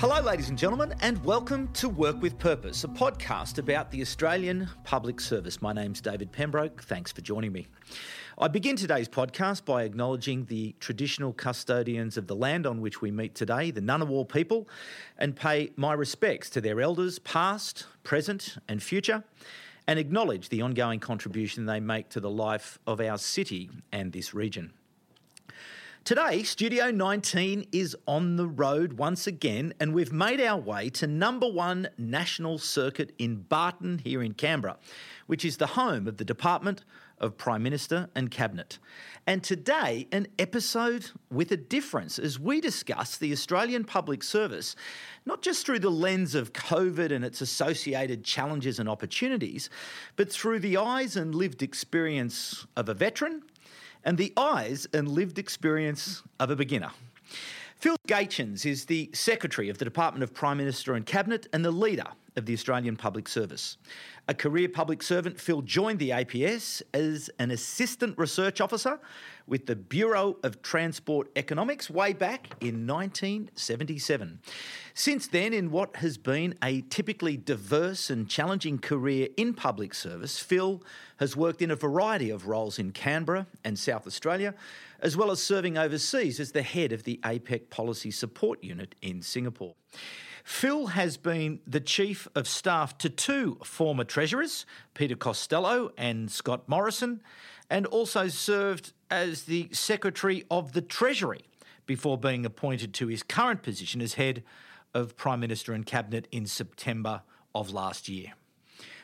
Hello, ladies and gentlemen, and welcome to Work with Purpose, a podcast about the Australian Public Service. My name's David Pembroke. Thanks for joining me. I begin today's podcast by acknowledging the traditional custodians of the land on which we meet today, the Ngunnawal people, and pay my respects to their elders, past, present, and future, and acknowledge the ongoing contribution they make to the life of our city and this region. Today, Studio 19 is on the road once again, and we've made our way to number one national circuit in Barton here in Canberra, which is the home of the Department of Prime Minister and Cabinet. And today, an episode with a difference as we discuss the Australian Public Service, not just through the lens of COVID and its associated challenges and opportunities, but through the eyes and lived experience of a veteran and the eyes and lived experience of a beginner. Phil Gaetjens is the Secretary of the Department of Prime Minister and Cabinet and the leader of the Australian Public Service. A career public servant, Phil joined the APS as an assistant research officer with the Bureau of Transport Economics way back in 1977. Since then, in what has been a typically diverse and challenging career in public service, Phil has worked in a variety of roles in Canberra and South Australia, as well as serving overseas as the head of the APEC Policy Support Unit in Singapore. Phil has been the Chief of Staff to two former Treasurers, Peter Costello and Scott Morrison, and also served as the Secretary of the Treasury before being appointed to his current position as head of Prime Minister and Cabinet in September of last year.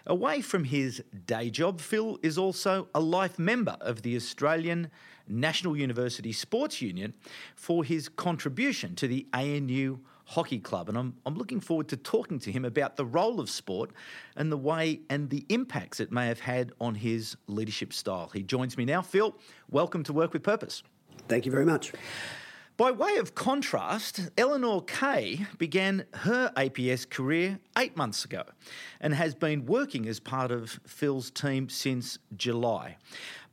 Away from his day job, Phil is also a life member of the Australian National University Sports Union for his contribution to the ANU Hockey Club. And I'm, I'm looking forward to talking to him about the role of sport and the way and the impacts it may have had on his leadership style. He joins me now. Phil, welcome to Work with Purpose. Thank you very much. By way of contrast, Eleanor Kay began her APS career eight months ago and has been working as part of Phil's team since July.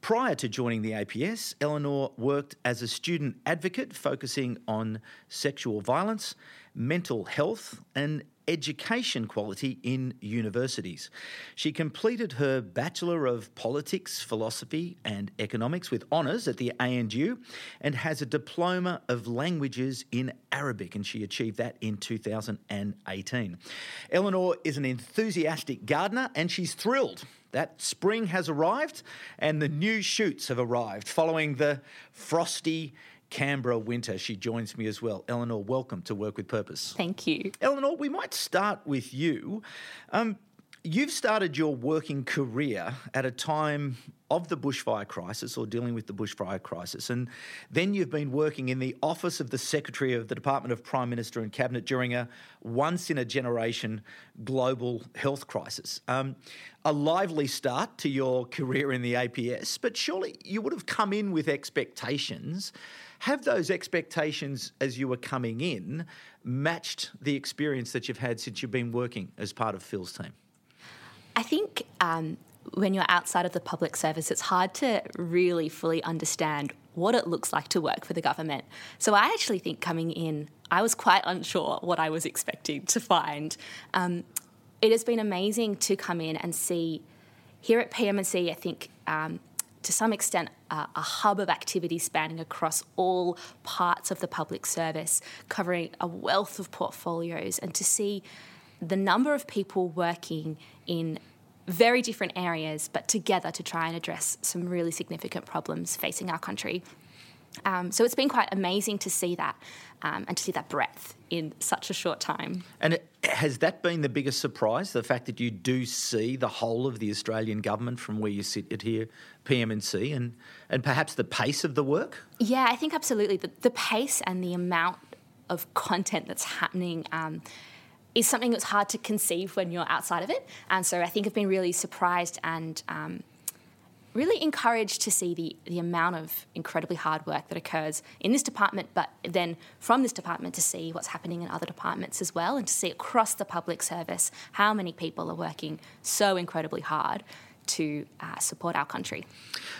Prior to joining the APS, Eleanor worked as a student advocate focusing on sexual violence, mental health, and education quality in universities. She completed her Bachelor of Politics, Philosophy and Economics with honours at the ANU and has a Diploma of Languages in Arabic, and she achieved that in 2018. Eleanor is an enthusiastic gardener and she's thrilled that spring has arrived and the new shoots have arrived following the frosty Canberra winter. She joins me as well. Eleanor, welcome to Work with Purpose. Thank you. Eleanor, we might start with you. Um, you've started your working career at a time of the bushfire crisis or dealing with the bushfire crisis. And then you've been working in the office of the Secretary of the Department of Prime Minister and Cabinet during a once in a generation global health crisis. Um, a lively start to your career in the APS, but surely you would have come in with expectations have those expectations as you were coming in matched the experience that you've had since you've been working as part of Phil's team? I think um, when you're outside of the public service, it's hard to really fully understand what it looks like to work for the government. So I actually think coming in, I was quite unsure what I was expecting to find. Um, it has been amazing to come in and see here at PMC, I think um, to some extent a hub of activity spanning across all parts of the public service, covering a wealth of portfolios, and to see the number of people working in very different areas, but together to try and address some really significant problems facing our country. Um, so it's been quite amazing to see that um, and to see that breadth in such a short time. And it, has that been the biggest surprise, the fact that you do see the whole of the Australian government from where you sit at here, PM&C, and, and perhaps the pace of the work? Yeah, I think absolutely. The, the pace and the amount of content that's happening. Um, is something that's hard to conceive when you're outside of it. And so I think I've been really surprised and um, really encouraged to see the, the amount of incredibly hard work that occurs in this department, but then from this department to see what's happening in other departments as well, and to see across the public service how many people are working so incredibly hard to uh, support our country.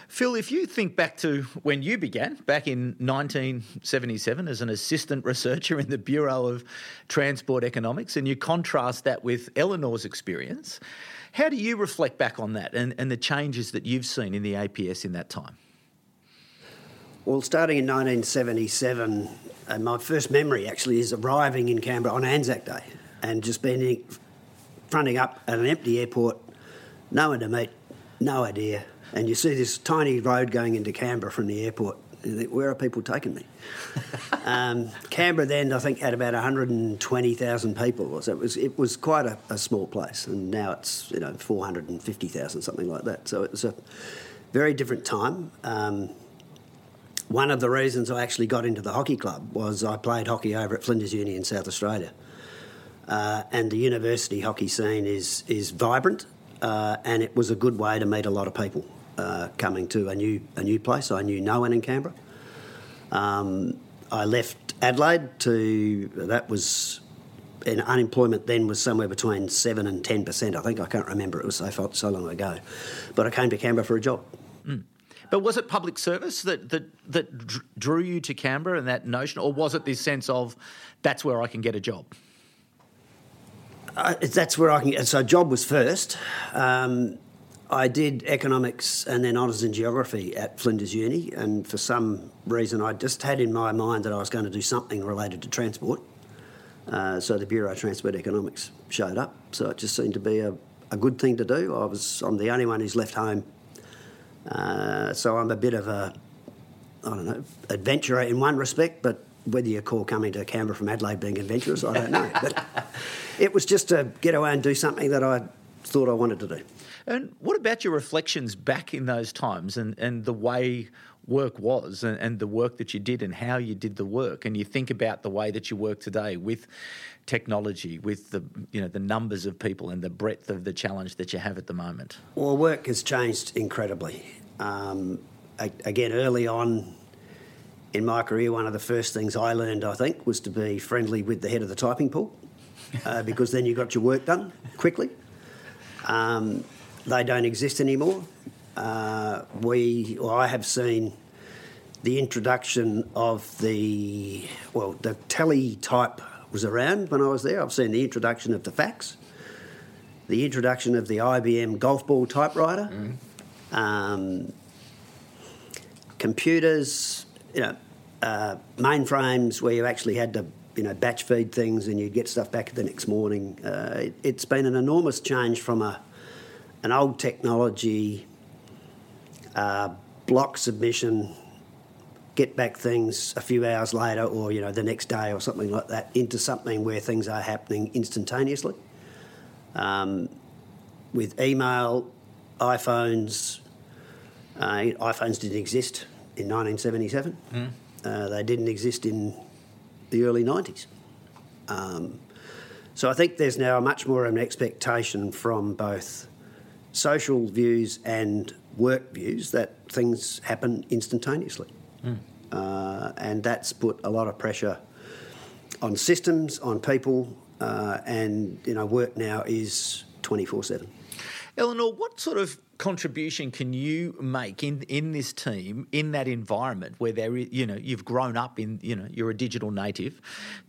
Phil, if you think back to when you began, back in 1977 as an assistant researcher in the Bureau of Transport Economics, and you contrast that with Eleanor's experience, how do you reflect back on that and, and the changes that you've seen in the APS in that time? Well, starting in 1977, uh, my first memory actually is arriving in Canberra on Anzac Day and just being fronting up at an empty airport, no one to meet, no idea. And you see this tiny road going into Canberra from the airport. Where are people taking me? um, Canberra then, I think, had about 120,000 people. So it was it was quite a, a, small place, and now it's you know 450,000, something like that. So it was a very different time. Um, one of the reasons I actually got into the hockey club was I played hockey over at Flinders Uni in South Australia. Uh, and the university hockey scene is, is vibrant, uh, and it was a good way to meet a lot of people uh, coming to a new, a new place. I knew no one in Canberra. Um, I left Adelaide to, that was, and unemployment then was somewhere between 7 and 10%, I think. I can't remember, it was so, so long ago. But I came to Canberra for a job. Mm. But was it public service that, that that drew you to Canberra and that notion, or was it this sense of that's where I can get a job? Uh, that's where I can. So, job was first. Um, I did economics and then honours in geography at Flinders Uni, and for some reason, I just had in my mind that I was going to do something related to transport. Uh, so the Bureau of Transport Economics showed up. So it just seemed to be a, a good thing to do. I was I'm the only one who's left home uh, so I'm a bit of a, I don't know, adventurer in one respect, but whether you call coming to Canberra from Adelaide being adventurous, I don't know. but it was just to get away and do something that I thought I wanted to do. And what about your reflections back in those times and, and the way work was and, and, the work that you did and how you did the work? And you think about the way that you work today with technology, with the you know the numbers of people and the breadth of the challenge that you have at the moment? Well, work has changed incredibly. Um, again, early on in my career, one of the first things I learned, I think, was to be friendly with the head of the typing pool, uh, because then you got your work done quickly. Um, they don't exist anymore. Uh, we, well, I have seen the introduction of the well, the teletype was around when I was there. I've seen the introduction of the fax, the introduction of the IBM golf ball typewriter, mm. um, computers, you know, uh, mainframes where you actually had to you know batch feed things and you'd get stuff back the next morning. Uh, it, has been an enormous change from a an old technology uh, block submission get back things a few hours later or you know the next day or something like that into something where things are happening instantaneously. Um, with email, iPhones, uh, iPhones didn't exist in 1977. Mm. Uh, they didn't exist in the early 90s. Um, so I think there's now much more of an expectation from both social views and work views that things happen instantaneously. Mm. Uh, and that's put a lot of pressure on systems, on people, uh, and you know work now is 24/7. Eleanor, what sort of contribution can you make in, in this team in that environment where there is, you know you've grown up in you know you're a digital native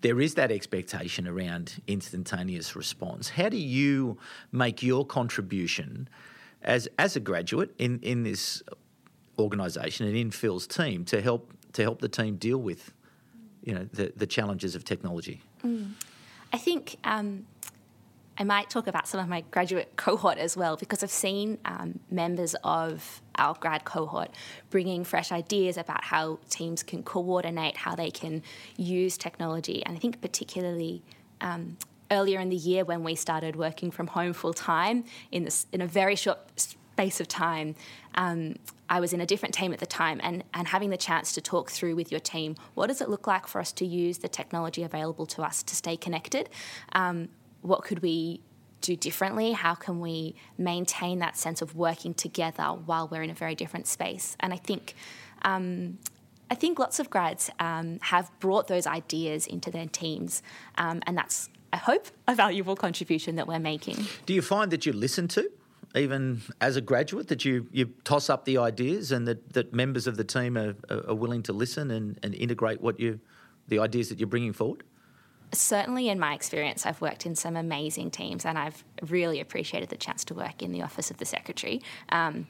there is that expectation around instantaneous response how do you make your contribution as as a graduate in in this organisation and in Phil's team to help to help the team deal with, you know, the, the challenges of technology? Mm. I think um, I might talk about some of my graduate cohort as well because I've seen um, members of our grad cohort bringing fresh ideas about how teams can coordinate, how they can use technology, and I think particularly. Um, earlier in the year, when we started working from home full time in this in a very short space of time, um, I was in a different team at the time, and, and having the chance to talk through with your team what does it look like for us to use the technology available to us to stay connected? Um, what could we do differently? How can we maintain that sense of working together while we're in a very different space? And I think. Um, I think lots of grads um, have brought those ideas into their teams, um, and that's, I hope, a valuable contribution that we're making. Do you find that you listen to even as a graduate, that you, you toss up the ideas and that, that members of the team are, are willing to listen and, and integrate what you, the ideas that you're bringing forward? Certainly, in my experience, I've worked in some amazing teams and I've really appreciated the chance to work in the Office of the Secretary. Um,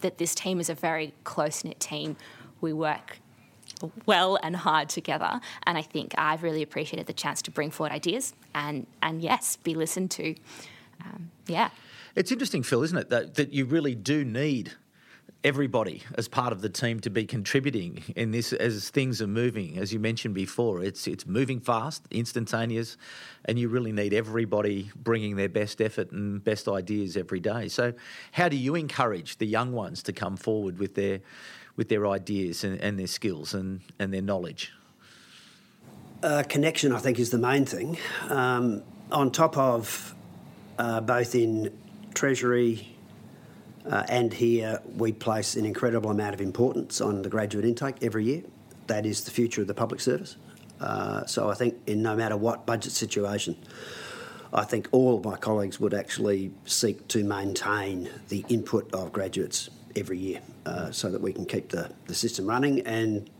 that this team is a very close knit team. We work well and hard together. And I think I've really appreciated the chance to bring forward ideas and, and yes, be listened to. Um, yeah. It's interesting, Phil, isn't it, that, that you really do need everybody as part of the team to be contributing in this as things are moving. As you mentioned before, it's it's moving fast, instantaneous, and you really need everybody bringing their best effort and best ideas every day. So, how do you encourage the young ones to come forward with their with their ideas and, and their skills and, and their knowledge? Uh, connection, I think, is the main thing. Um, on top of uh, both in Treasury uh, and here, we place an incredible amount of importance on the graduate intake every year. That is the future of the public service. Uh, so I think, in no matter what budget situation, I think all of my colleagues would actually seek to maintain the input of graduates every year uh, so that we can keep the, the system running and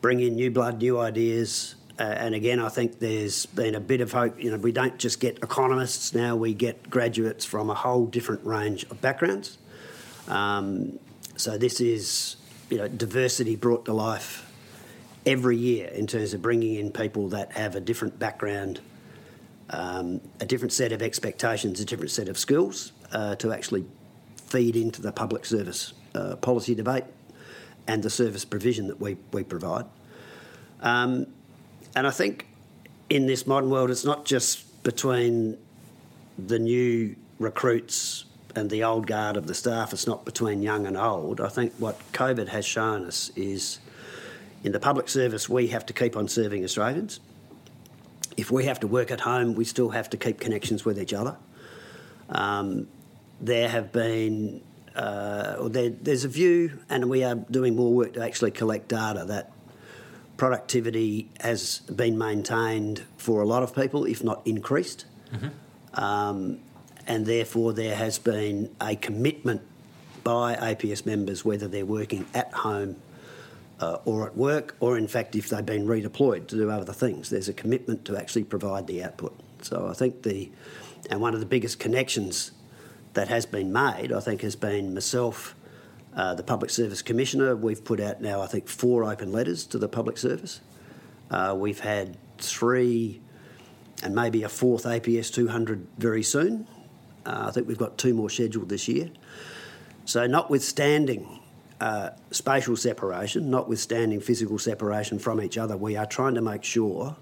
bring in new blood, new ideas. Uh, and again, I think there's been a bit of hope. You know, we don't just get economists now; we get graduates from a whole different range of backgrounds. Um, so this is, you know, diversity brought to life every year in terms of bringing in people that have a different background, um, a different set of expectations, a different set of skills uh, to actually feed into the public service uh, policy debate and the service provision that we, we provide. Um, and I think in this modern world, it's not just between the new recruits and the old guard of the staff, it's not between young and old. I think what COVID has shown us is in the public service, we have to keep on serving Australians. If we have to work at home, we still have to keep connections with each other. Um, there have been, uh, there, there's a view, and we are doing more work to actually collect data that productivity has been maintained for a lot of people, if not increased. Mm-hmm. Um, and therefore there has been a commitment by APS members, whether they're working at home uh, or at work, or in fact if they've been redeployed to do other things. There's a commitment to actually provide the output. So I think the, and one of the biggest connections that has been made, I think, has been myself, uh, the Public Service Commissioner. We've put out now, I think, four open letters to the public service. Uh, we've had three and maybe a fourth APS 200 very soon. Uh, I think we've got two more scheduled this year. So, notwithstanding uh, spatial separation, notwithstanding physical separation from each other, we are trying to make sure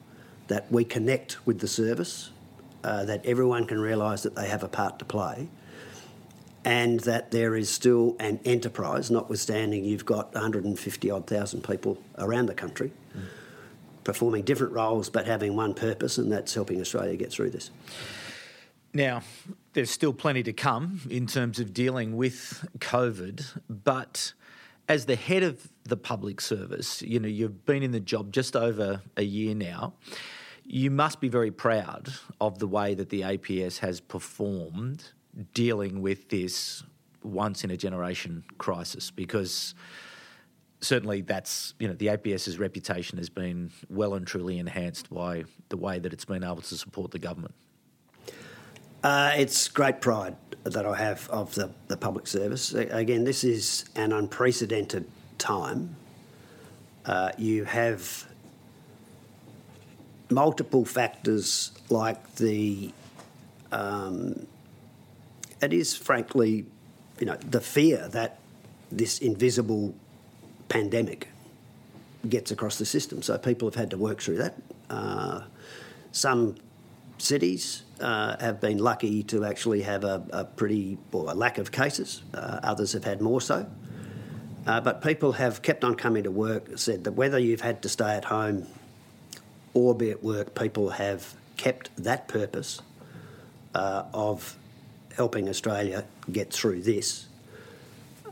that we connect with the service, uh, that everyone can realise that they have a part to play, and that there is still an enterprise, notwithstanding you've got 150 odd thousand people around the country mm. performing different roles but having one purpose, and that's helping Australia get through this. Now, there's still plenty to come in terms of dealing with COVID, but as the head of the public service, you know, you've been in the job just over a year now. You must be very proud of the way that the APS has performed dealing with this once in a generation crisis because certainly that's you know the APS's reputation has been well and truly enhanced by the way that it's been able to support the government. Uh, it's great pride that I have of the, the public service. Again, this is an unprecedented time. Uh, you have multiple factors like the. Um, it is frankly, you know, the fear that this invisible pandemic gets across the system. So people have had to work through that. Uh, some cities uh, have been lucky to actually have a, a pretty, or a lack of cases. Uh, others have had more so. Uh, but people have kept on coming to work, said that whether you've had to stay at home or be at work, people have kept that purpose uh, of helping Australia get through this.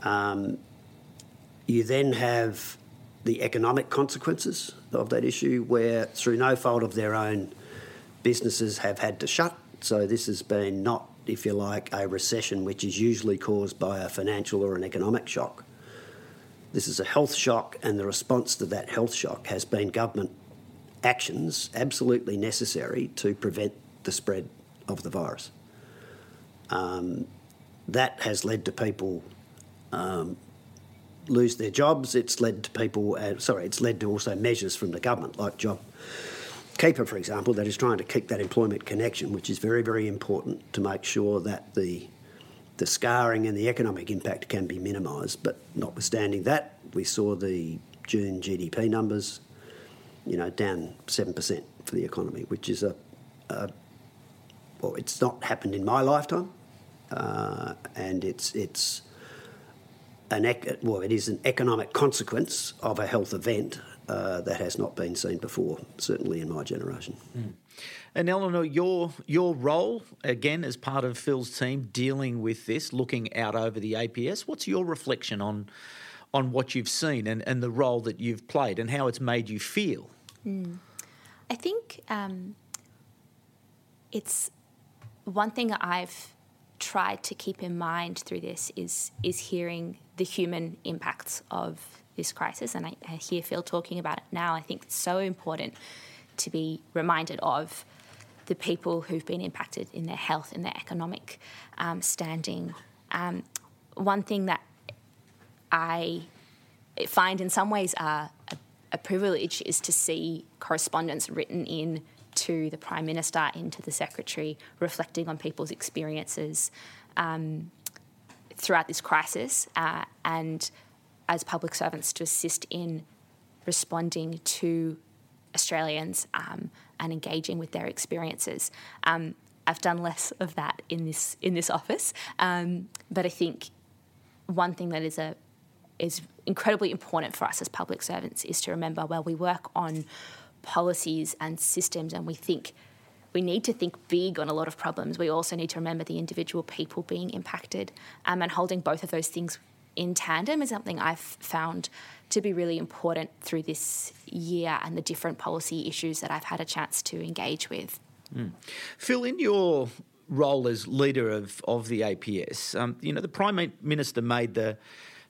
Um, you then have the economic consequences of that issue, where through no fault of their own, businesses have had to shut. So this has been not if you like, a recession which is usually caused by a financial or an economic shock. This is a health shock, and the response to that health shock has been government actions absolutely necessary to prevent the spread of the virus. Um, that has led to people um, lose their jobs. It's led to people, uh, sorry, it's led to also measures from the government, like Job Keeper, for example, that is trying to keep that employment connection, which is very, very important to make sure that the the scarring and the economic impact can be minimised. But notwithstanding that, we saw the June GDP numbers, you know, down seven percent for the economy, which is a, a well, it's not happened in my lifetime, uh, and it's it's an ec- well, it is an economic consequence of a health event uh, that has not been seen before, certainly in my generation. Mm. And Eleanor, your your role again as part of Phil's team dealing with this, looking out over the APS. What's your reflection on on what you've seen and, and the role that you've played and how it's made you feel? Mm. I think um, it's one thing I've tried to keep in mind through this is is hearing the human impacts of this crisis, and I, I hear Phil talking about it now. I think it's so important to be reminded of the people who've been impacted in their health, in their economic um, standing. Um, one thing that I find in some ways a, a, a, privilege is to see correspondence written in to the Prime Minister, into the Secretary, reflecting on people's experiences um, throughout this crisis, uh, and as public servants to assist in responding to Australians um, and engaging with their experiences. Um, I've done less of that in this in this office, um, but I think one thing that is a is incredibly important for us as public servants is to remember while we work on policies and systems and we think we need to think big on a lot of problems. We also need to remember the individual people being impacted um, and holding both of those things in tandem is something I've found to be really important through this year and the different policy issues that I've had a chance to engage with. Mm. Phil, in your role as leader of, of the APS, um, you know, the Prime Minister made the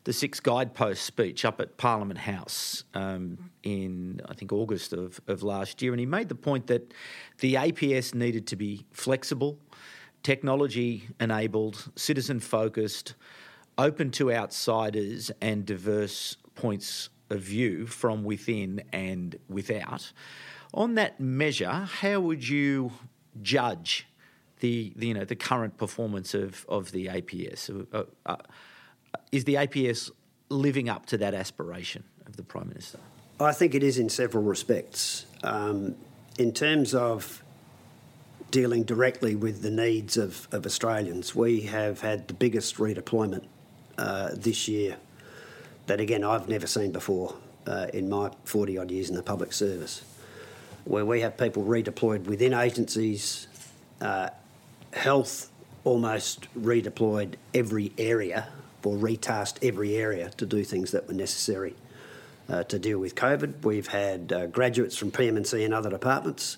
the six guidepost speech up at Parliament House um, in, I think, August of, of last year. And he made the point that the APS needed to be flexible, technology enabled, citizen focused, open to outsiders, and diverse points of view from within and without. On that measure, how would you judge the, the you know the current performance of, of the APS? Uh, uh, is the APS living up to that aspiration of the Prime Minister? I think it is in several respects. Um, in terms of dealing directly with the needs of, of Australians, we have had the biggest redeployment uh, this year that, again, I've never seen before uh, in my 40 odd years in the public service, where we have people redeployed within agencies, uh, health almost redeployed every area or retasked every area to do things that were necessary uh, to deal with COVID. We've had uh, graduates from PMC and other departments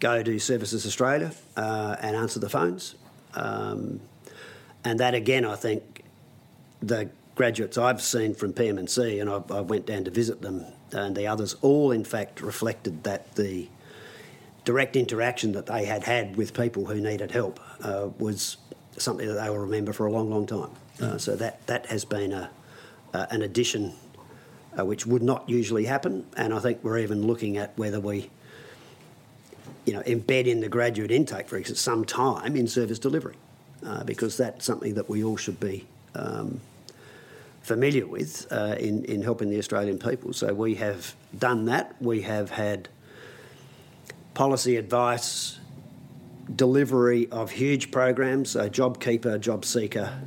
go to Services Australia uh, and answer the phones. Um, and that again, I think the graduates I've seen from PM&C, and I, I, went down to visit them, and the others all, in fact, reflected that the direct interaction that they had had with people who needed help uh, was something that they will remember for a long, long time. Uh, so that that has been a an addition uh, which would not usually happen, and I think we're even looking at whether we, you know, embed in the graduate intake, for instance, some time in service delivery, uh, because that's something that we all should be. Um, familiar with uh, in, in helping the Australian people. So we have done that. We have had policy advice, delivery of huge programs, so JobKeeper, JobSeeker,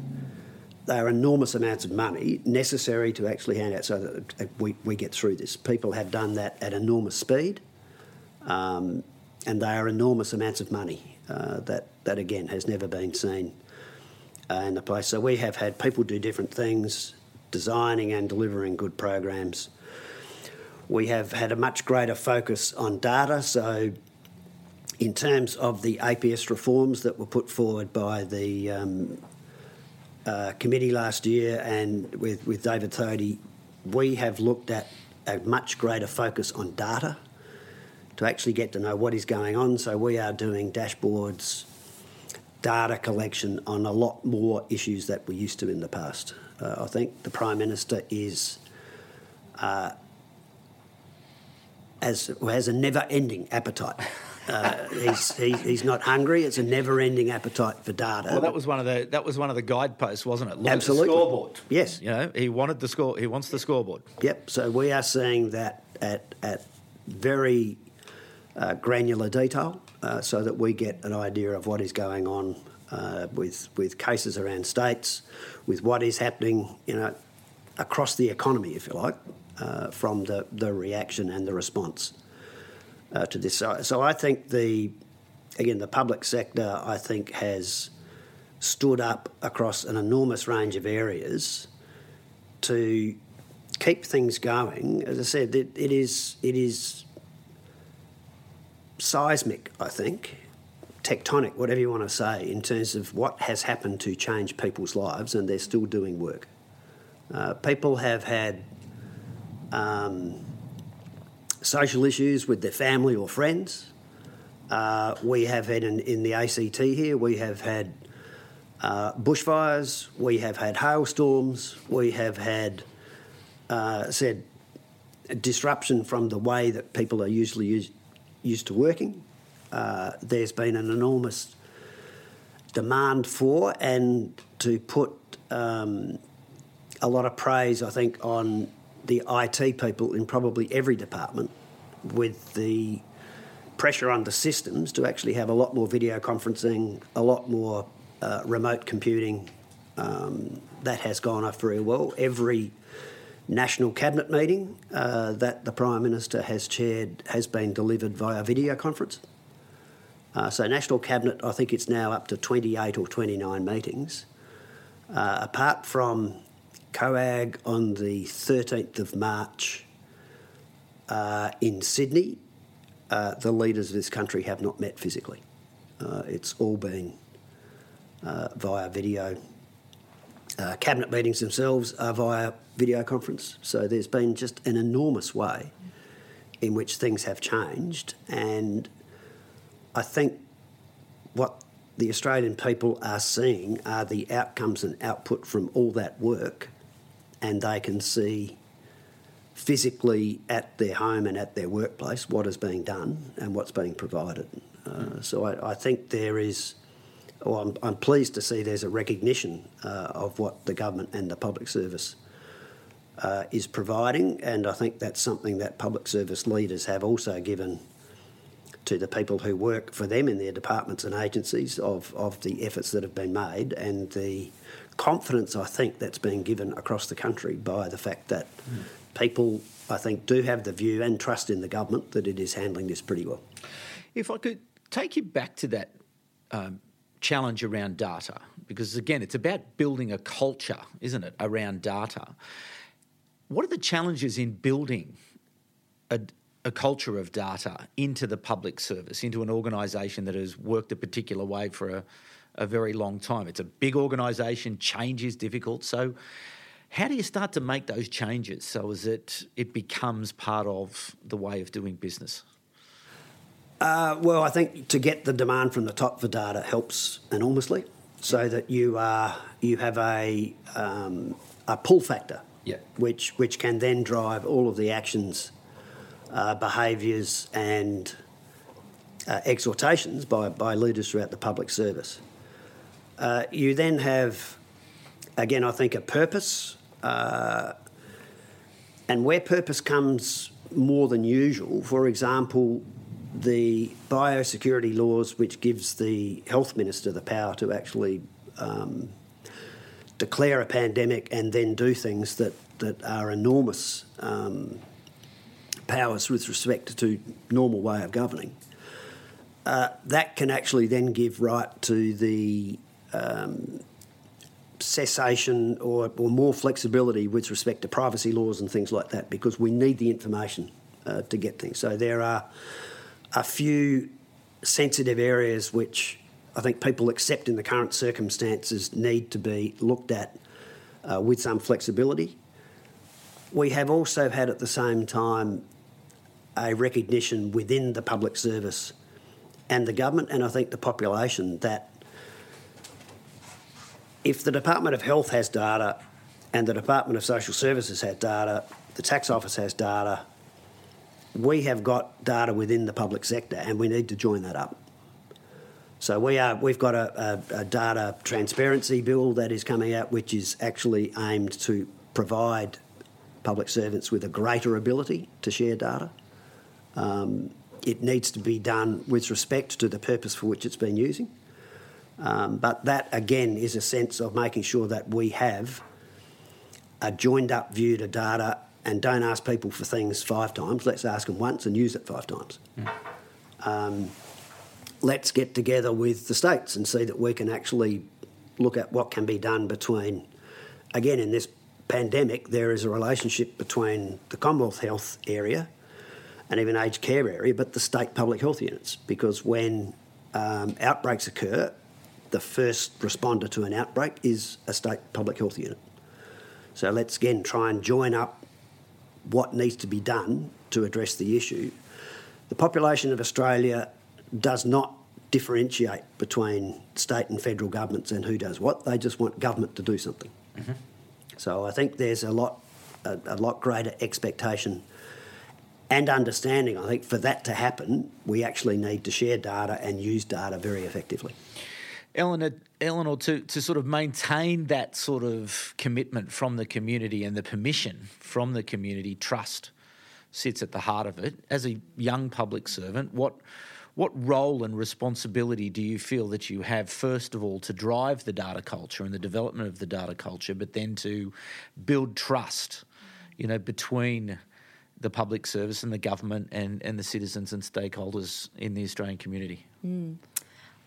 they are enormous amounts of money necessary to actually hand out so that we, we get through this. People have done that at enormous speed, um, and they are enormous amounts of money uh, that, that, again, has never been seen uh, in the place. So we have had people do different things, designing and delivering good programs. We have had a much greater focus on data, so in terms of the APS reforms that were put forward by the um, uh, committee last year and with, with David Thodey, we have looked at a much greater focus on data to actually get to know what is going on. So we are doing dashboards, data collection on a lot more issues that we used to in the past. Uh, I think the Prime Minister is uh, as has a never-ending appetite. Uh, he's, he, he's not hungry. It's a never-ending appetite for data. Well, that was one of the that was one of the guideposts, wasn't it? Look Absolutely. scoreboard. Yes. You know, he wanted the score. He wants the scoreboard. Yep. So we are seeing that at at very uh, granular detail, uh, so that we get an idea of what is going on uh, with with cases around states, with what is happening, you know, across the economy, if you like, uh, from the the reaction and the response uh, to this. So, so I think the again the public sector I think has stood up across an enormous range of areas to keep things going. As I said, it, it is it is seismic, I think, tectonic, whatever you want to say, in terms of what has happened to change people's lives, and they're still doing work. Uh, people have had um, social issues with their family or friends. Uh, we have had in, in, the ACT here, we have had uh, bushfires, we have had hailstorms, we have had, uh, said, disruption from the way that people are usually used, used to working. Uh, there's been an enormous demand for and to put um, a lot of praise, I think, on the IT people in probably every department with the pressure the systems to actually have a lot more video conferencing, a lot more uh, remote computing. Um, that has gone off very well. Every national cabinet meeting uh, that the Prime Minister has chaired has been delivered via video conference. Uh, so, National Cabinet, I think it's now up to 28 or 29 meetings. Uh, apart from COAG on the 13th of March uh, in Sydney, uh, the leaders of this country have not met physically. Uh, it's all been via video. Cabinet meetings themselves are via video conference. So there's been just an enormous way in which things have changed. And I think what the Australian people are seeing are the outcomes and output from all that work and they can see physically at their home and at their workplace what is being done and what's being provided. Uh, so I, I, think there is, or I'm, I'm, pleased to see there's a recognition uh, of what the government and the public service uh, is providing, and I think that's something that public service leaders have also given to the people who work for them in their departments and agencies of, of the efforts that have been made and the confidence I think that's being given across the country by the fact that mm. people, I think, do have the view and trust in the government that it is handling this pretty well. If I could take you back to that um, challenge around data, because again, it's about building a culture, isn't it, around data. What are the challenges in building a, a culture of data into the public service, into an organisation that has worked a particular way for a a very long time. It's a big organisation, change is difficult. So, how do you start to make those changes so as it it becomes part of the way of doing business? Uh, well, I think to get the demand from the top for data helps enormously, so that you are you have a um, a pull factor, yeah. which which can then drive all of the actions, uh, behaviours, and uh, exhortations by, by leaders throughout the public service. Uh, you then have, again, I think, a purpose. Uh, and where purpose comes more than usual, for example, the biosecurity laws, which gives the health minister the power to actually um, declare a pandemic and then do things that, that are enormous um, powers with respect to normal way of governing. Uh, that can actually then give right to the um, cessation or, or more flexibility with respect to privacy laws and things like that because we need the information uh, to get things. So there are a few sensitive areas which I think people accept in the current circumstances need to be looked at uh, with some flexibility. We have also had at the same time a recognition within the public service and the government, and I think the population, that if the Department of Health has data and the Department of Social Services has data, the tax office has data, we have got data within the public sector and we need to join that up. So we are, we've got a, a, a, data transparency bill that is coming out, which is actually aimed to provide public servants with a greater ability to share data. Um, it needs to be done with respect to the purpose for which it's been using. Um, but that again is a sense of making sure that we have a joined up view to data and don't ask people for things five times. Let's ask them once and use it five times. Mm. Um, let's get together with the states and see that we can actually look at what can be done between, again, in this pandemic, there is a relationship between the Commonwealth Health area and even aged care area, but the state public health units, because when um, outbreaks occur, the first responder to an outbreak is a state public health unit. So let's again try and join up what needs to be done to address the issue. The population of Australia does not differentiate between state and federal governments and who does what. They just want government to do something. Mm-hmm. So I think there's a lot, a, a lot greater expectation and understanding. I think for that to happen, we actually need to share data and use data very effectively. Eleanor, Eleanor, to, to sort of maintain that sort of commitment from the community and the permission from the community, trust sits at the heart of it. As a young public servant, what what role and responsibility do you feel that you have, first of all, to drive the data culture and the development of the data culture, but then to build trust, you know, between the public service and the government and, and the citizens and stakeholders in the Australian community? Mm.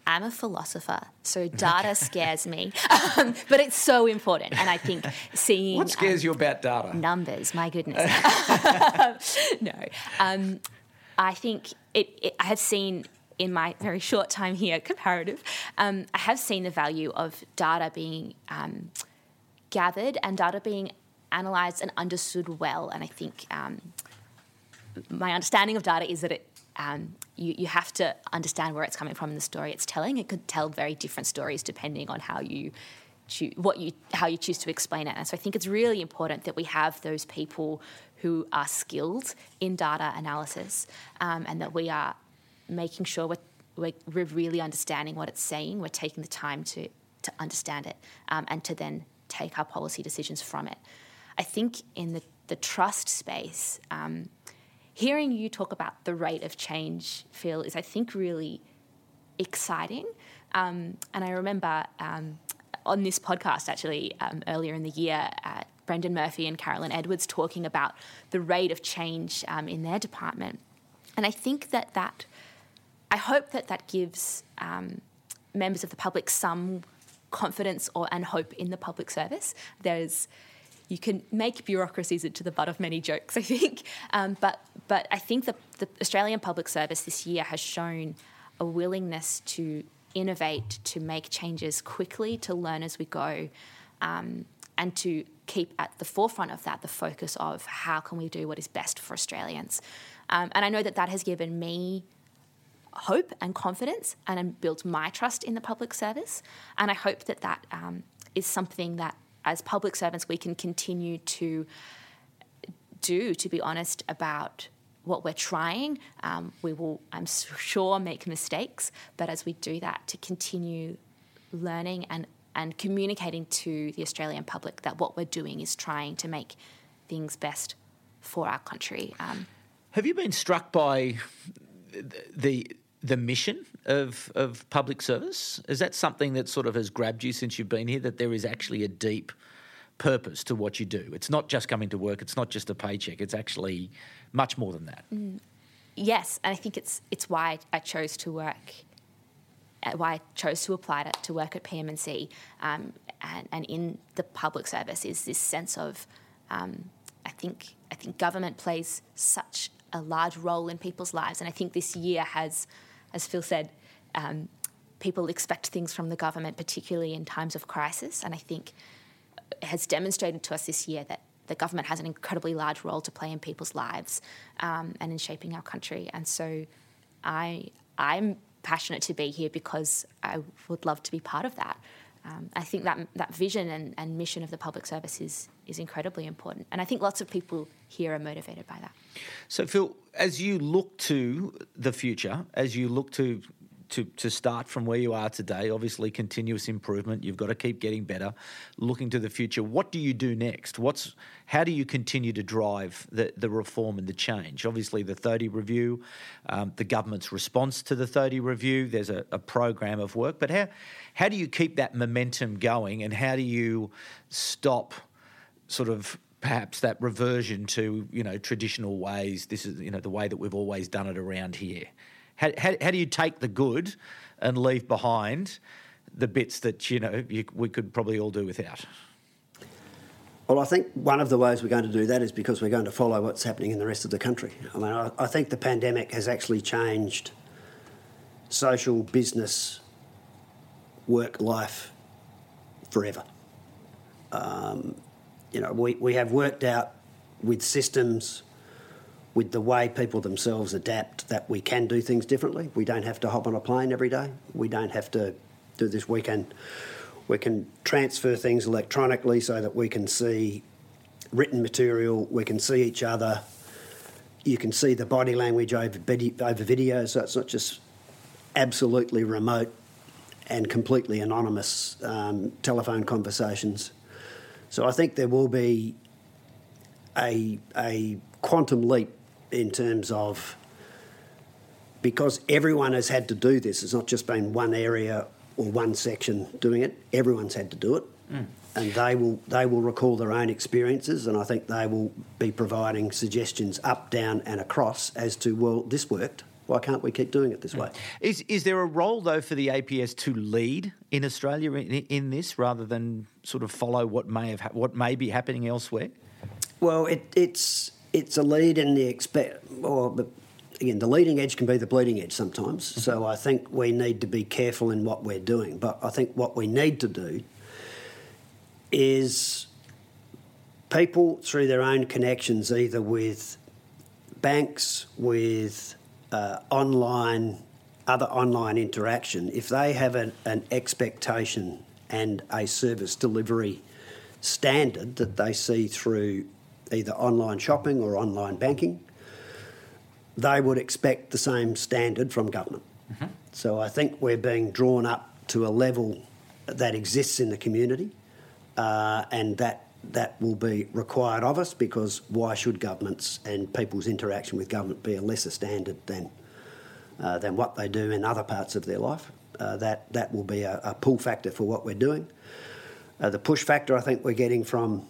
I'm a philosopher, so data scares me, um, but it's so important. And I think seeing what scares um, you about data? Numbers, my goodness. no, um, I think it, it, I have seen in my very short time here, comparative, um, I have seen the value of data being um, gathered and data being analysed and understood well. And I think um, my understanding of data is that it um, you, you have to understand where it's coming from in the story it's telling. It could tell very different stories depending on how you choose, what you how you choose to explain it. And so I think it's really important that we have those people who are skilled in data analysis um, and that we are making sure we're, we're, we're, really understanding what it's saying. We're taking the time to, to understand it um, and to then take our policy decisions from it. I think in the, the trust space, um, hearing you talk about the rate of change, Phil, is I think really exciting. Um, and I remember um, on this podcast actually um, earlier in the year, uh, Brendan Murphy and Carolyn Edwards talking about the rate of change um, in their department. And I think that that, I hope that that gives um, members of the public some confidence or and hope in the public service. There's you can make bureaucracies into the butt of many jokes, I think. Um, but but I think the, the Australian Public Service this year has shown a willingness to innovate, to make changes quickly, to learn as we go, um, and to keep at the forefront of that the focus of how can we do what is best for Australians. Um, and I know that that has given me hope and confidence and built my trust in the public service. And I hope that that um, is something that as public servants we can continue to do, to be honest, about what we're trying. Um, we will, I'm sure, make mistakes, but as we do that, to continue learning and and communicating to the Australian public that what we're doing is trying to make things best for our country. Um, Have you been struck by the the mission of of public service? Is that something that sort of has grabbed you since you've been here? That there is actually a deep purpose to what you do. It's not just coming to work. It's not just a paycheck. It's actually much more than that. Mm. Yes, and I think it's it's why I chose to work why I chose to apply to, to work at PM&C um, and, and, in the public service is this sense of um, I think I think government plays such a large role in people's lives, and I think this year has as Phil said, um, people expect things from the government, particularly in times of crisis. And I think has demonstrated to us this year that the government has an incredibly large role to play in people's lives um, and in shaping our country. And so I, I'm passionate to be here because I would love to be part of that. Um, I think that that vision and, and mission of the public service is is incredibly important, and I think lots of people here are motivated by that. So, Phil, as you look to the future, as you look to to, to start from where you are today, obviously continuous improvement. You've got to keep getting better. Looking to the future, what do you do next? What's how do you continue to drive the, the reform and the change? Obviously, the Thodey review, um, the government's response to the Thodey review. There's a, a program of work, but how how do you keep that momentum going, and how do you stop sort of perhaps that reversion to you know traditional ways. This is you know the way that we've always done it around here. How, how, how do you take the good and leave behind the bits that you know you, we could probably all do without? Well, I think one of the ways we're going to do that is because we're going to follow what's happening in the rest of the country. I mean, I, I think the pandemic has actually changed social, business, work life forever. Um, you know, we, we have worked out with systems with the way people themselves adapt that we can do things differently. We don't have to hop on a plane every day. We don't have to do this weekend. We can transfer things electronically so that we can see written material, we can see each other. You can see the body language over video, so it's not just absolutely remote and completely anonymous um, telephone conversations. So I think there will be a, a quantum leap in terms of because everyone has had to do this. It's not just been one area or one section doing it. Everyone's had to do it, mm. and they will they will recall their own experiences, and I think they will be providing suggestions up, down, and across as to well, this worked. Why can't we keep doing it this mm. way? Is is there a role though for the APS to lead in Australia in, in this rather than sort of follow what may have ha- what may be happening elsewhere? Well, it, it's it's a lead in the expect or the, again the leading edge can be the bleeding edge sometimes. Mm-hmm. So I think we need to be careful in what we're doing. But I think what we need to do is people through their own connections, either with banks, with uh, online, other online interaction, if they have an, an expectation and a service delivery standard that they see through either online shopping or online banking, they would expect the same standard from government. Mm-hmm. So I think we're being drawn up to a level that exists in the community, uh, and that that will be required of us because why should governments and people's interaction with government be a lesser standard than uh, than what they do in other parts of their life? Uh, that that will be a, a, pull factor for what we're doing. Uh, the push factor I think we're getting from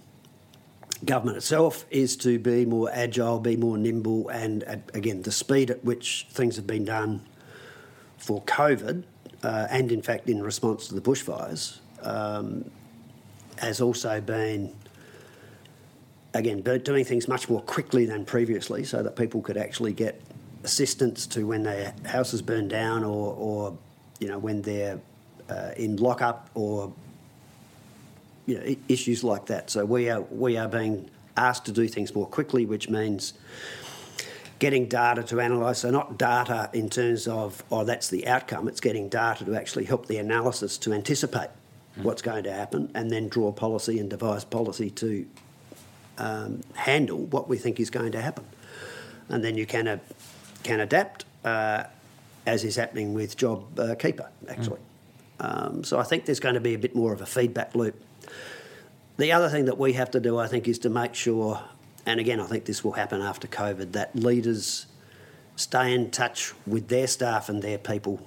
government itself is to be more agile, be more nimble, and again, the speed at which things have been done for COVID, uh, and in fact in response to the bushfires, um, has also been again doing things much more quickly than previously, so that people could actually get assistance to when their houses burn down, or, or you know when they're uh, in lockup or you know, issues like that. So we are we are being asked to do things more quickly, which means getting data to analyse. So not data in terms of oh that's the outcome. It's getting data to actually help the analysis to anticipate mm. what's going to happen, and then draw policy and devise policy to um, handle what we think is going to happen. And then you can uh, can adapt, uh, as is happening with Job uh, Keeper actually. Mm. Um, so I think there's going to be a bit more of a feedback loop the other thing that we have to do, I think, is to make sure, and again, I think this will happen after COVID, that leaders stay in touch with their staff and their people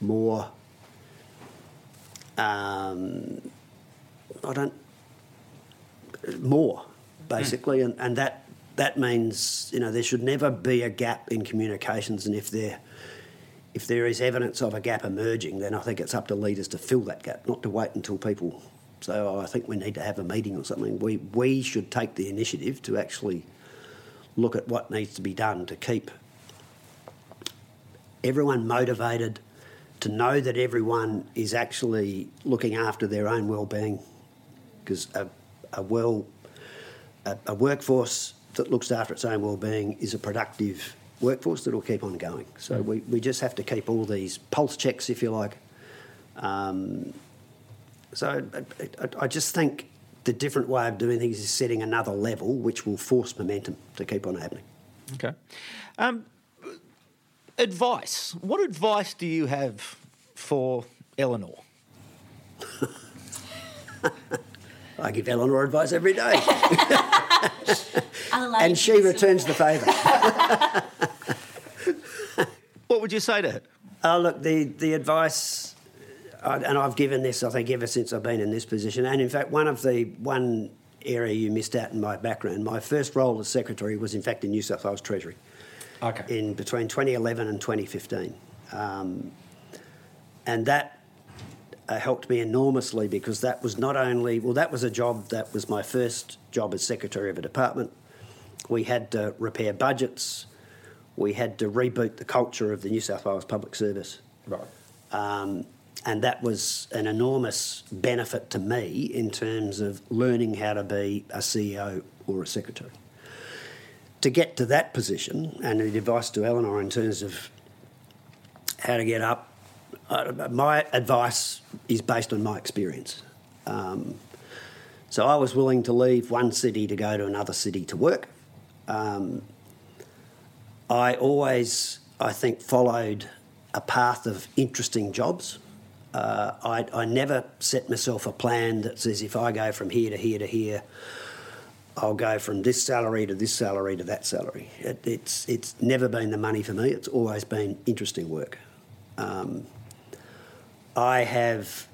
more. Um, I don't more basically, mm. and, and that that means you know there should never be a gap in communications, and if there if there is evidence of a gap emerging, then I think it's up to leaders to fill that gap, not to wait until people so I think we need to have a meeting or something. We, we should take the initiative to actually look at what needs to be done to keep everyone motivated, to know that everyone is actually looking after their own well-being, because a, a well a, a workforce that looks after its own well-being is a productive workforce that will keep on going. So we, we just have to keep all these pulse checks, if you like. Um, so I, I, I just think the different way of doing things is setting another level, which will force momentum to keep on happening. Okay. Um, advice. What advice do you have for Eleanor? I give Eleanor advice every day. and she returns the favour. what would you say to her? Oh, look, the, the advice, and I've given this, I think, ever since I've been in this position. And in fact, one of the one area you missed out in my background, my first role as secretary was, in fact, in New South Wales Treasury. Okay. In between 2011 and 2015. Um, and that uh, helped me enormously because that was not only, well, that was a job that was my first job as secretary of a department. We had to repair budgets, we had to reboot the culture of the New South Wales Public Service. Right. Um, and that was an enormous benefit to me in terms of learning how to be a CEO or a secretary. To get to that position, and the advice to Eleanor in terms of how to get up, uh, my advice is based on my experience. Um, so I was willing to leave one city to go to another city to work. Um, I always, I think, followed a path of interesting jobs. Uh, I, I never set myself a plan that says if I go from here to here to here, I'll go from this salary to this salary to that salary. It, it's it's never been the money for me. It's always been interesting work. Um, I have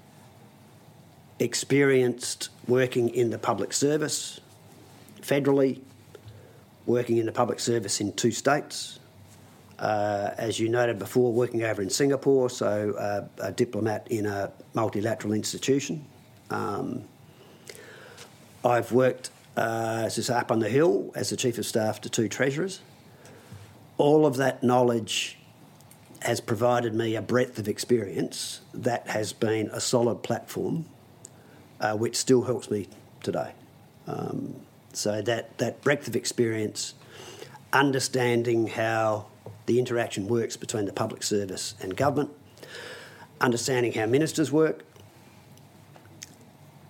experienced working in the public service, federally, working in the public service in two states. Uh, as you noted before, working over in Singapore, so uh, a diplomat in a multilateral institution. Um, I've worked uh, as up on the hill as the chief of staff to two treasurers. All of that knowledge has provided me a breadth of experience that has been a solid platform, uh, which still helps me today. Um, so that that breadth of experience, understanding how the interaction works between the public service and government, understanding how ministers work,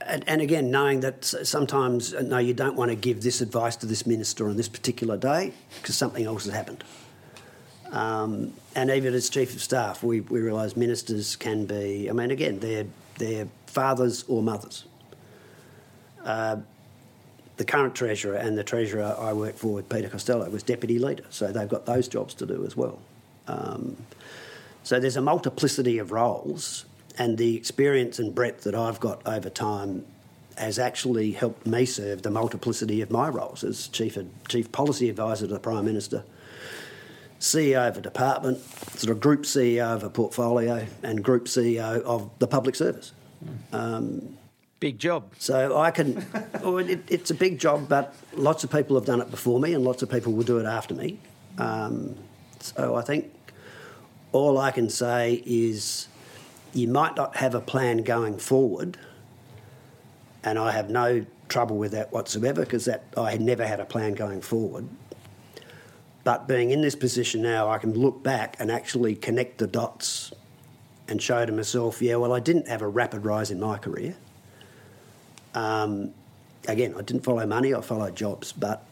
and, and, again, knowing that sometimes, no, you don't want to give this advice to this minister on this particular day because something else has happened. Um, and even as chief of staff, we, we realise ministers can be, I mean, again, they're, they're fathers or mothers. Uh, the current treasurer and the treasurer I work for with Peter Costello was deputy leader, so they've got those jobs to do as well. Um, so there's a multiplicity of roles, and the experience and breadth that I've got over time has actually helped me serve the multiplicity of my roles as chief chief policy advisor to the prime minister CEO of a department, sort of group CEO of a portfolio, and group CEO of the public service. Um, big job. So I can, well, it, it's a big job, but lots of people have done it before me, and lots of people will do it after me. Um, so I think all I can say is you might not have a plan going forward, and I have no trouble with that whatsoever because that I had never had a plan going forward. But being in this position now, I can look back and actually connect the dots and show to myself, yeah, well, I didn't have a rapid rise in my career. Um, again, I didn't follow money, I followed jobs, but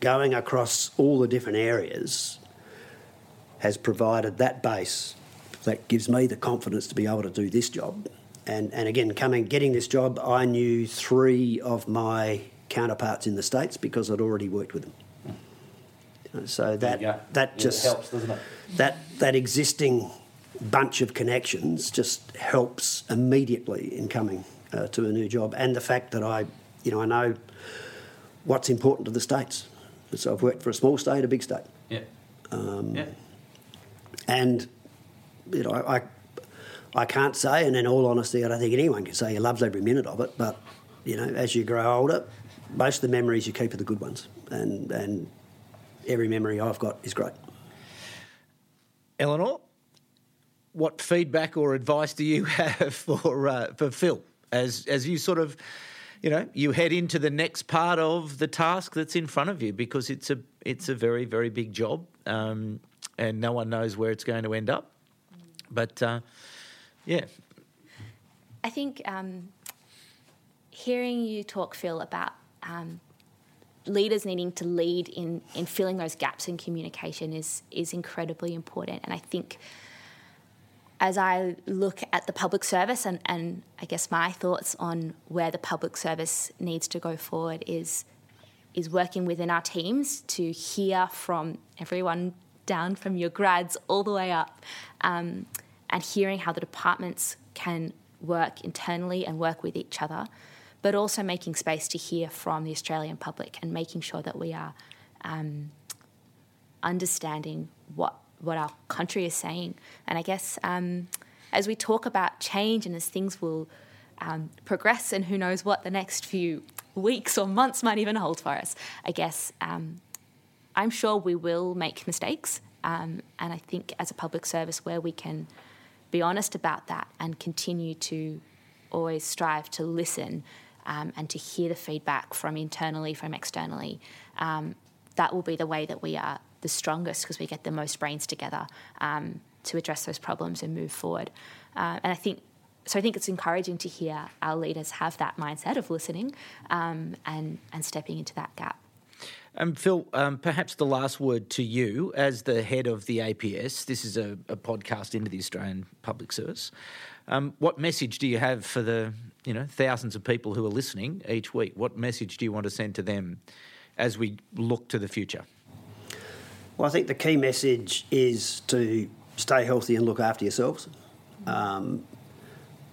going across all the different areas has provided that base that gives me the confidence to be able to do this job. And, and again, coming, getting this job, I knew three of my counterparts in the States because I'd already worked with them. So that that just helps, doesn't it? That that existing bunch of connections just helps immediately in coming uh, to a new job, and the fact that I, you know, I know what's important to the states. So I've worked for a small state, a big state. Yeah. Um, yeah. And you know, I, I I can't say, and in all honesty, I don't think anyone can say he loves every minute of it. But you know, as you grow older, most of the memories you keep are the good ones, and and every memory I've got is great. Eleanor, what feedback or advice do you have for uh, for Phil as as you sort of you know you head into the next part of the task that's in front of you because it's a it's a very very big job um, and no one knows where it's going to end up. But uh, yeah. I think um, hearing you talk Phil about um, leaders needing to lead in in filling those gaps in communication is is incredibly important. And I think as I look at the public service and, and I guess my thoughts on where the public service needs to go forward is is working within our teams to hear from everyone down from your grads all the way up um, and hearing how the departments can work internally and work with each other, but also making space to hear from the Australian public and making sure that we are um, understanding what what our country is saying. And I guess um, as we talk about change and as things will um, progress, and who knows what the next few weeks or months might even hold for us, I guess um, I'm sure we will make mistakes. Um, and I think as a public service, where we can be honest about that and continue to always strive to listen um, and to hear the feedback from internally, from externally, um, that will be the way that we are the strongest because we get the most brains together um, to address those problems and move forward. Uh, and I think so. I think it's encouraging to hear our leaders have that mindset of listening um, and and stepping into that gap. Um, Phil, um, perhaps the last word to you as the head of the APS. This is a, a podcast into the Australian Public Service. Um, what message do you have for the you know thousands of people who are listening each week? What message do you want to send to them as we look to the future? Well, I think the key message is to stay healthy and look after yourselves. Um,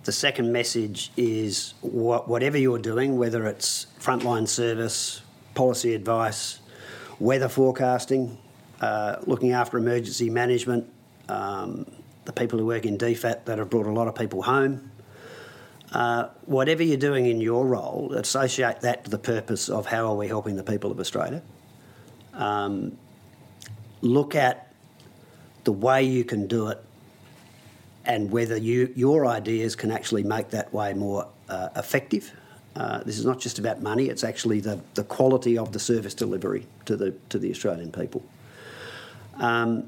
the second message is what, whatever you're doing, whether it's frontline service, policy advice, weather forecasting, uh, looking after emergency management, um, the people who work in DFAT that have brought a lot of people home. Uh, whatever you're doing in your role, associate that to the purpose of how are we helping the people of Australia. Um, look at the way you can do it and whether you, your ideas can actually make that way more uh, effective. Uh, this is not just about money, it's actually the, the quality of the service delivery to the, to the Australian people. Um,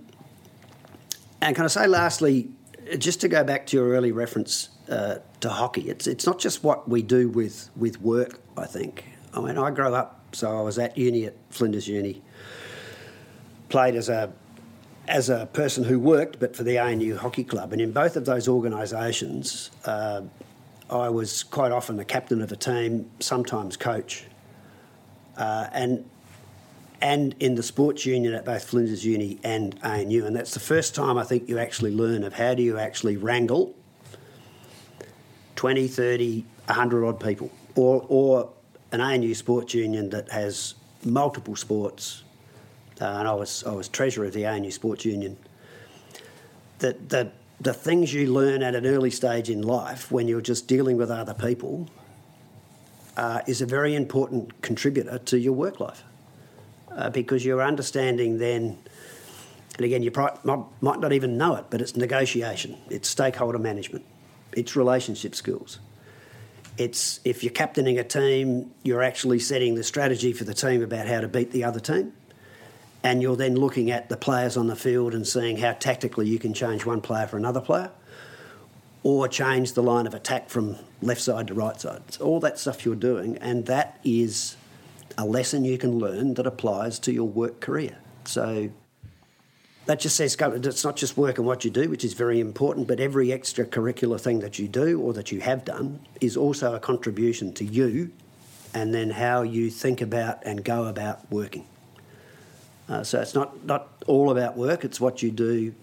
and can I say, lastly, just to go back to your early reference uh, to hockey, it's, it's not just what we do with, with work, I think. I mean, I grew up, so I was at uni at Flinders Uni played as a as a person who worked, but for the ANU Hockey Club, and in both of those organisations, uh, I was quite often the captain of a team, sometimes coach, uh, and and in the sports union at both Flinders Uni and ANU, and that's the first time I think you actually learn of how do you actually wrangle 20, 30, 100 odd people, or or an ANU sports union that has multiple sports uh, and I was I was treasurer of the ANU Sports Union. That the the things you learn at an early stage in life when you're just dealing with other people uh, is a very important contributor to your work life uh, because you're understanding then. And again, you might not even know it, but it's negotiation, it's stakeholder management, it's relationship skills. It's if you're captaining a team, you're actually setting the strategy for the team about how to beat the other team and you're then looking at the players on the field and seeing how tactically you can change one player for another player or change the line of attack from left side to right side. It's all that stuff you're doing, and that is a lesson you can learn that applies to your work career. So that just says it's not just work and what you do, which is very important, but every extracurricular thing that you do or that you have done is also a contribution to you and then how you think about and go about working. Uh, so it's not, not all about work, it's what you do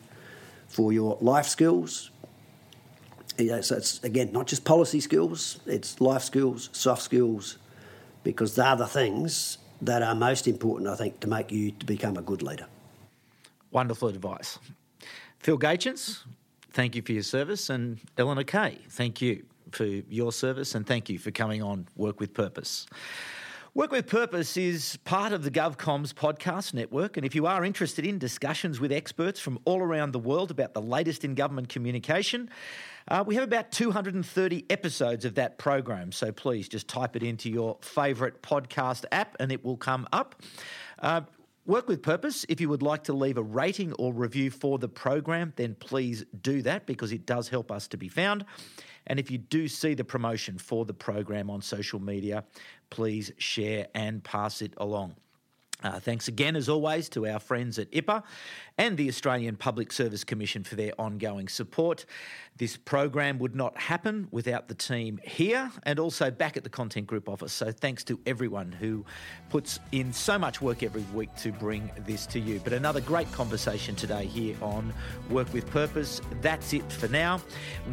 for your life skills. Yeah, so it's, again, not just policy skills, it's life skills, soft skills, because they're the things that are most important, I think, to make you to become a good leader. Wonderful advice. Phil Gaetjens, thank you for your service, and Eleanor Kay, thank you for your service, and thank you for coming on Work with Purpose. Work with Purpose is part of the GovComms podcast network, and if you are interested in discussions with experts from all around the world about the latest in government communication, uh, we have about 230 episodes of that program. So please just type it into your favourite podcast app and it will come up. Uh, Work with Purpose. If you would like to leave a rating or review for the program, then please do that because it does help us to be found. And if you do see the promotion for the program on social media, please share and pass it along. Uh, thanks again, as always, to our friends at IPA and the Australian Public Service Commission for their ongoing support. This program would not happen without the team here and also back at the Content Group office. So thanks to everyone who puts in so much work every week to bring this to you. But another great conversation today here on Work with Purpose. That's it for now.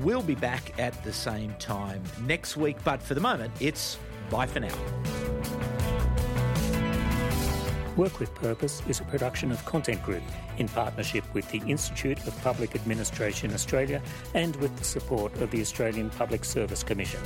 We'll be back at the same time next week, but for the moment, it's bye for now. Work with Purpose is a production of Content Group in partnership with the Institute of Public Administration Australia and with the support of the Australian Public Service Commission.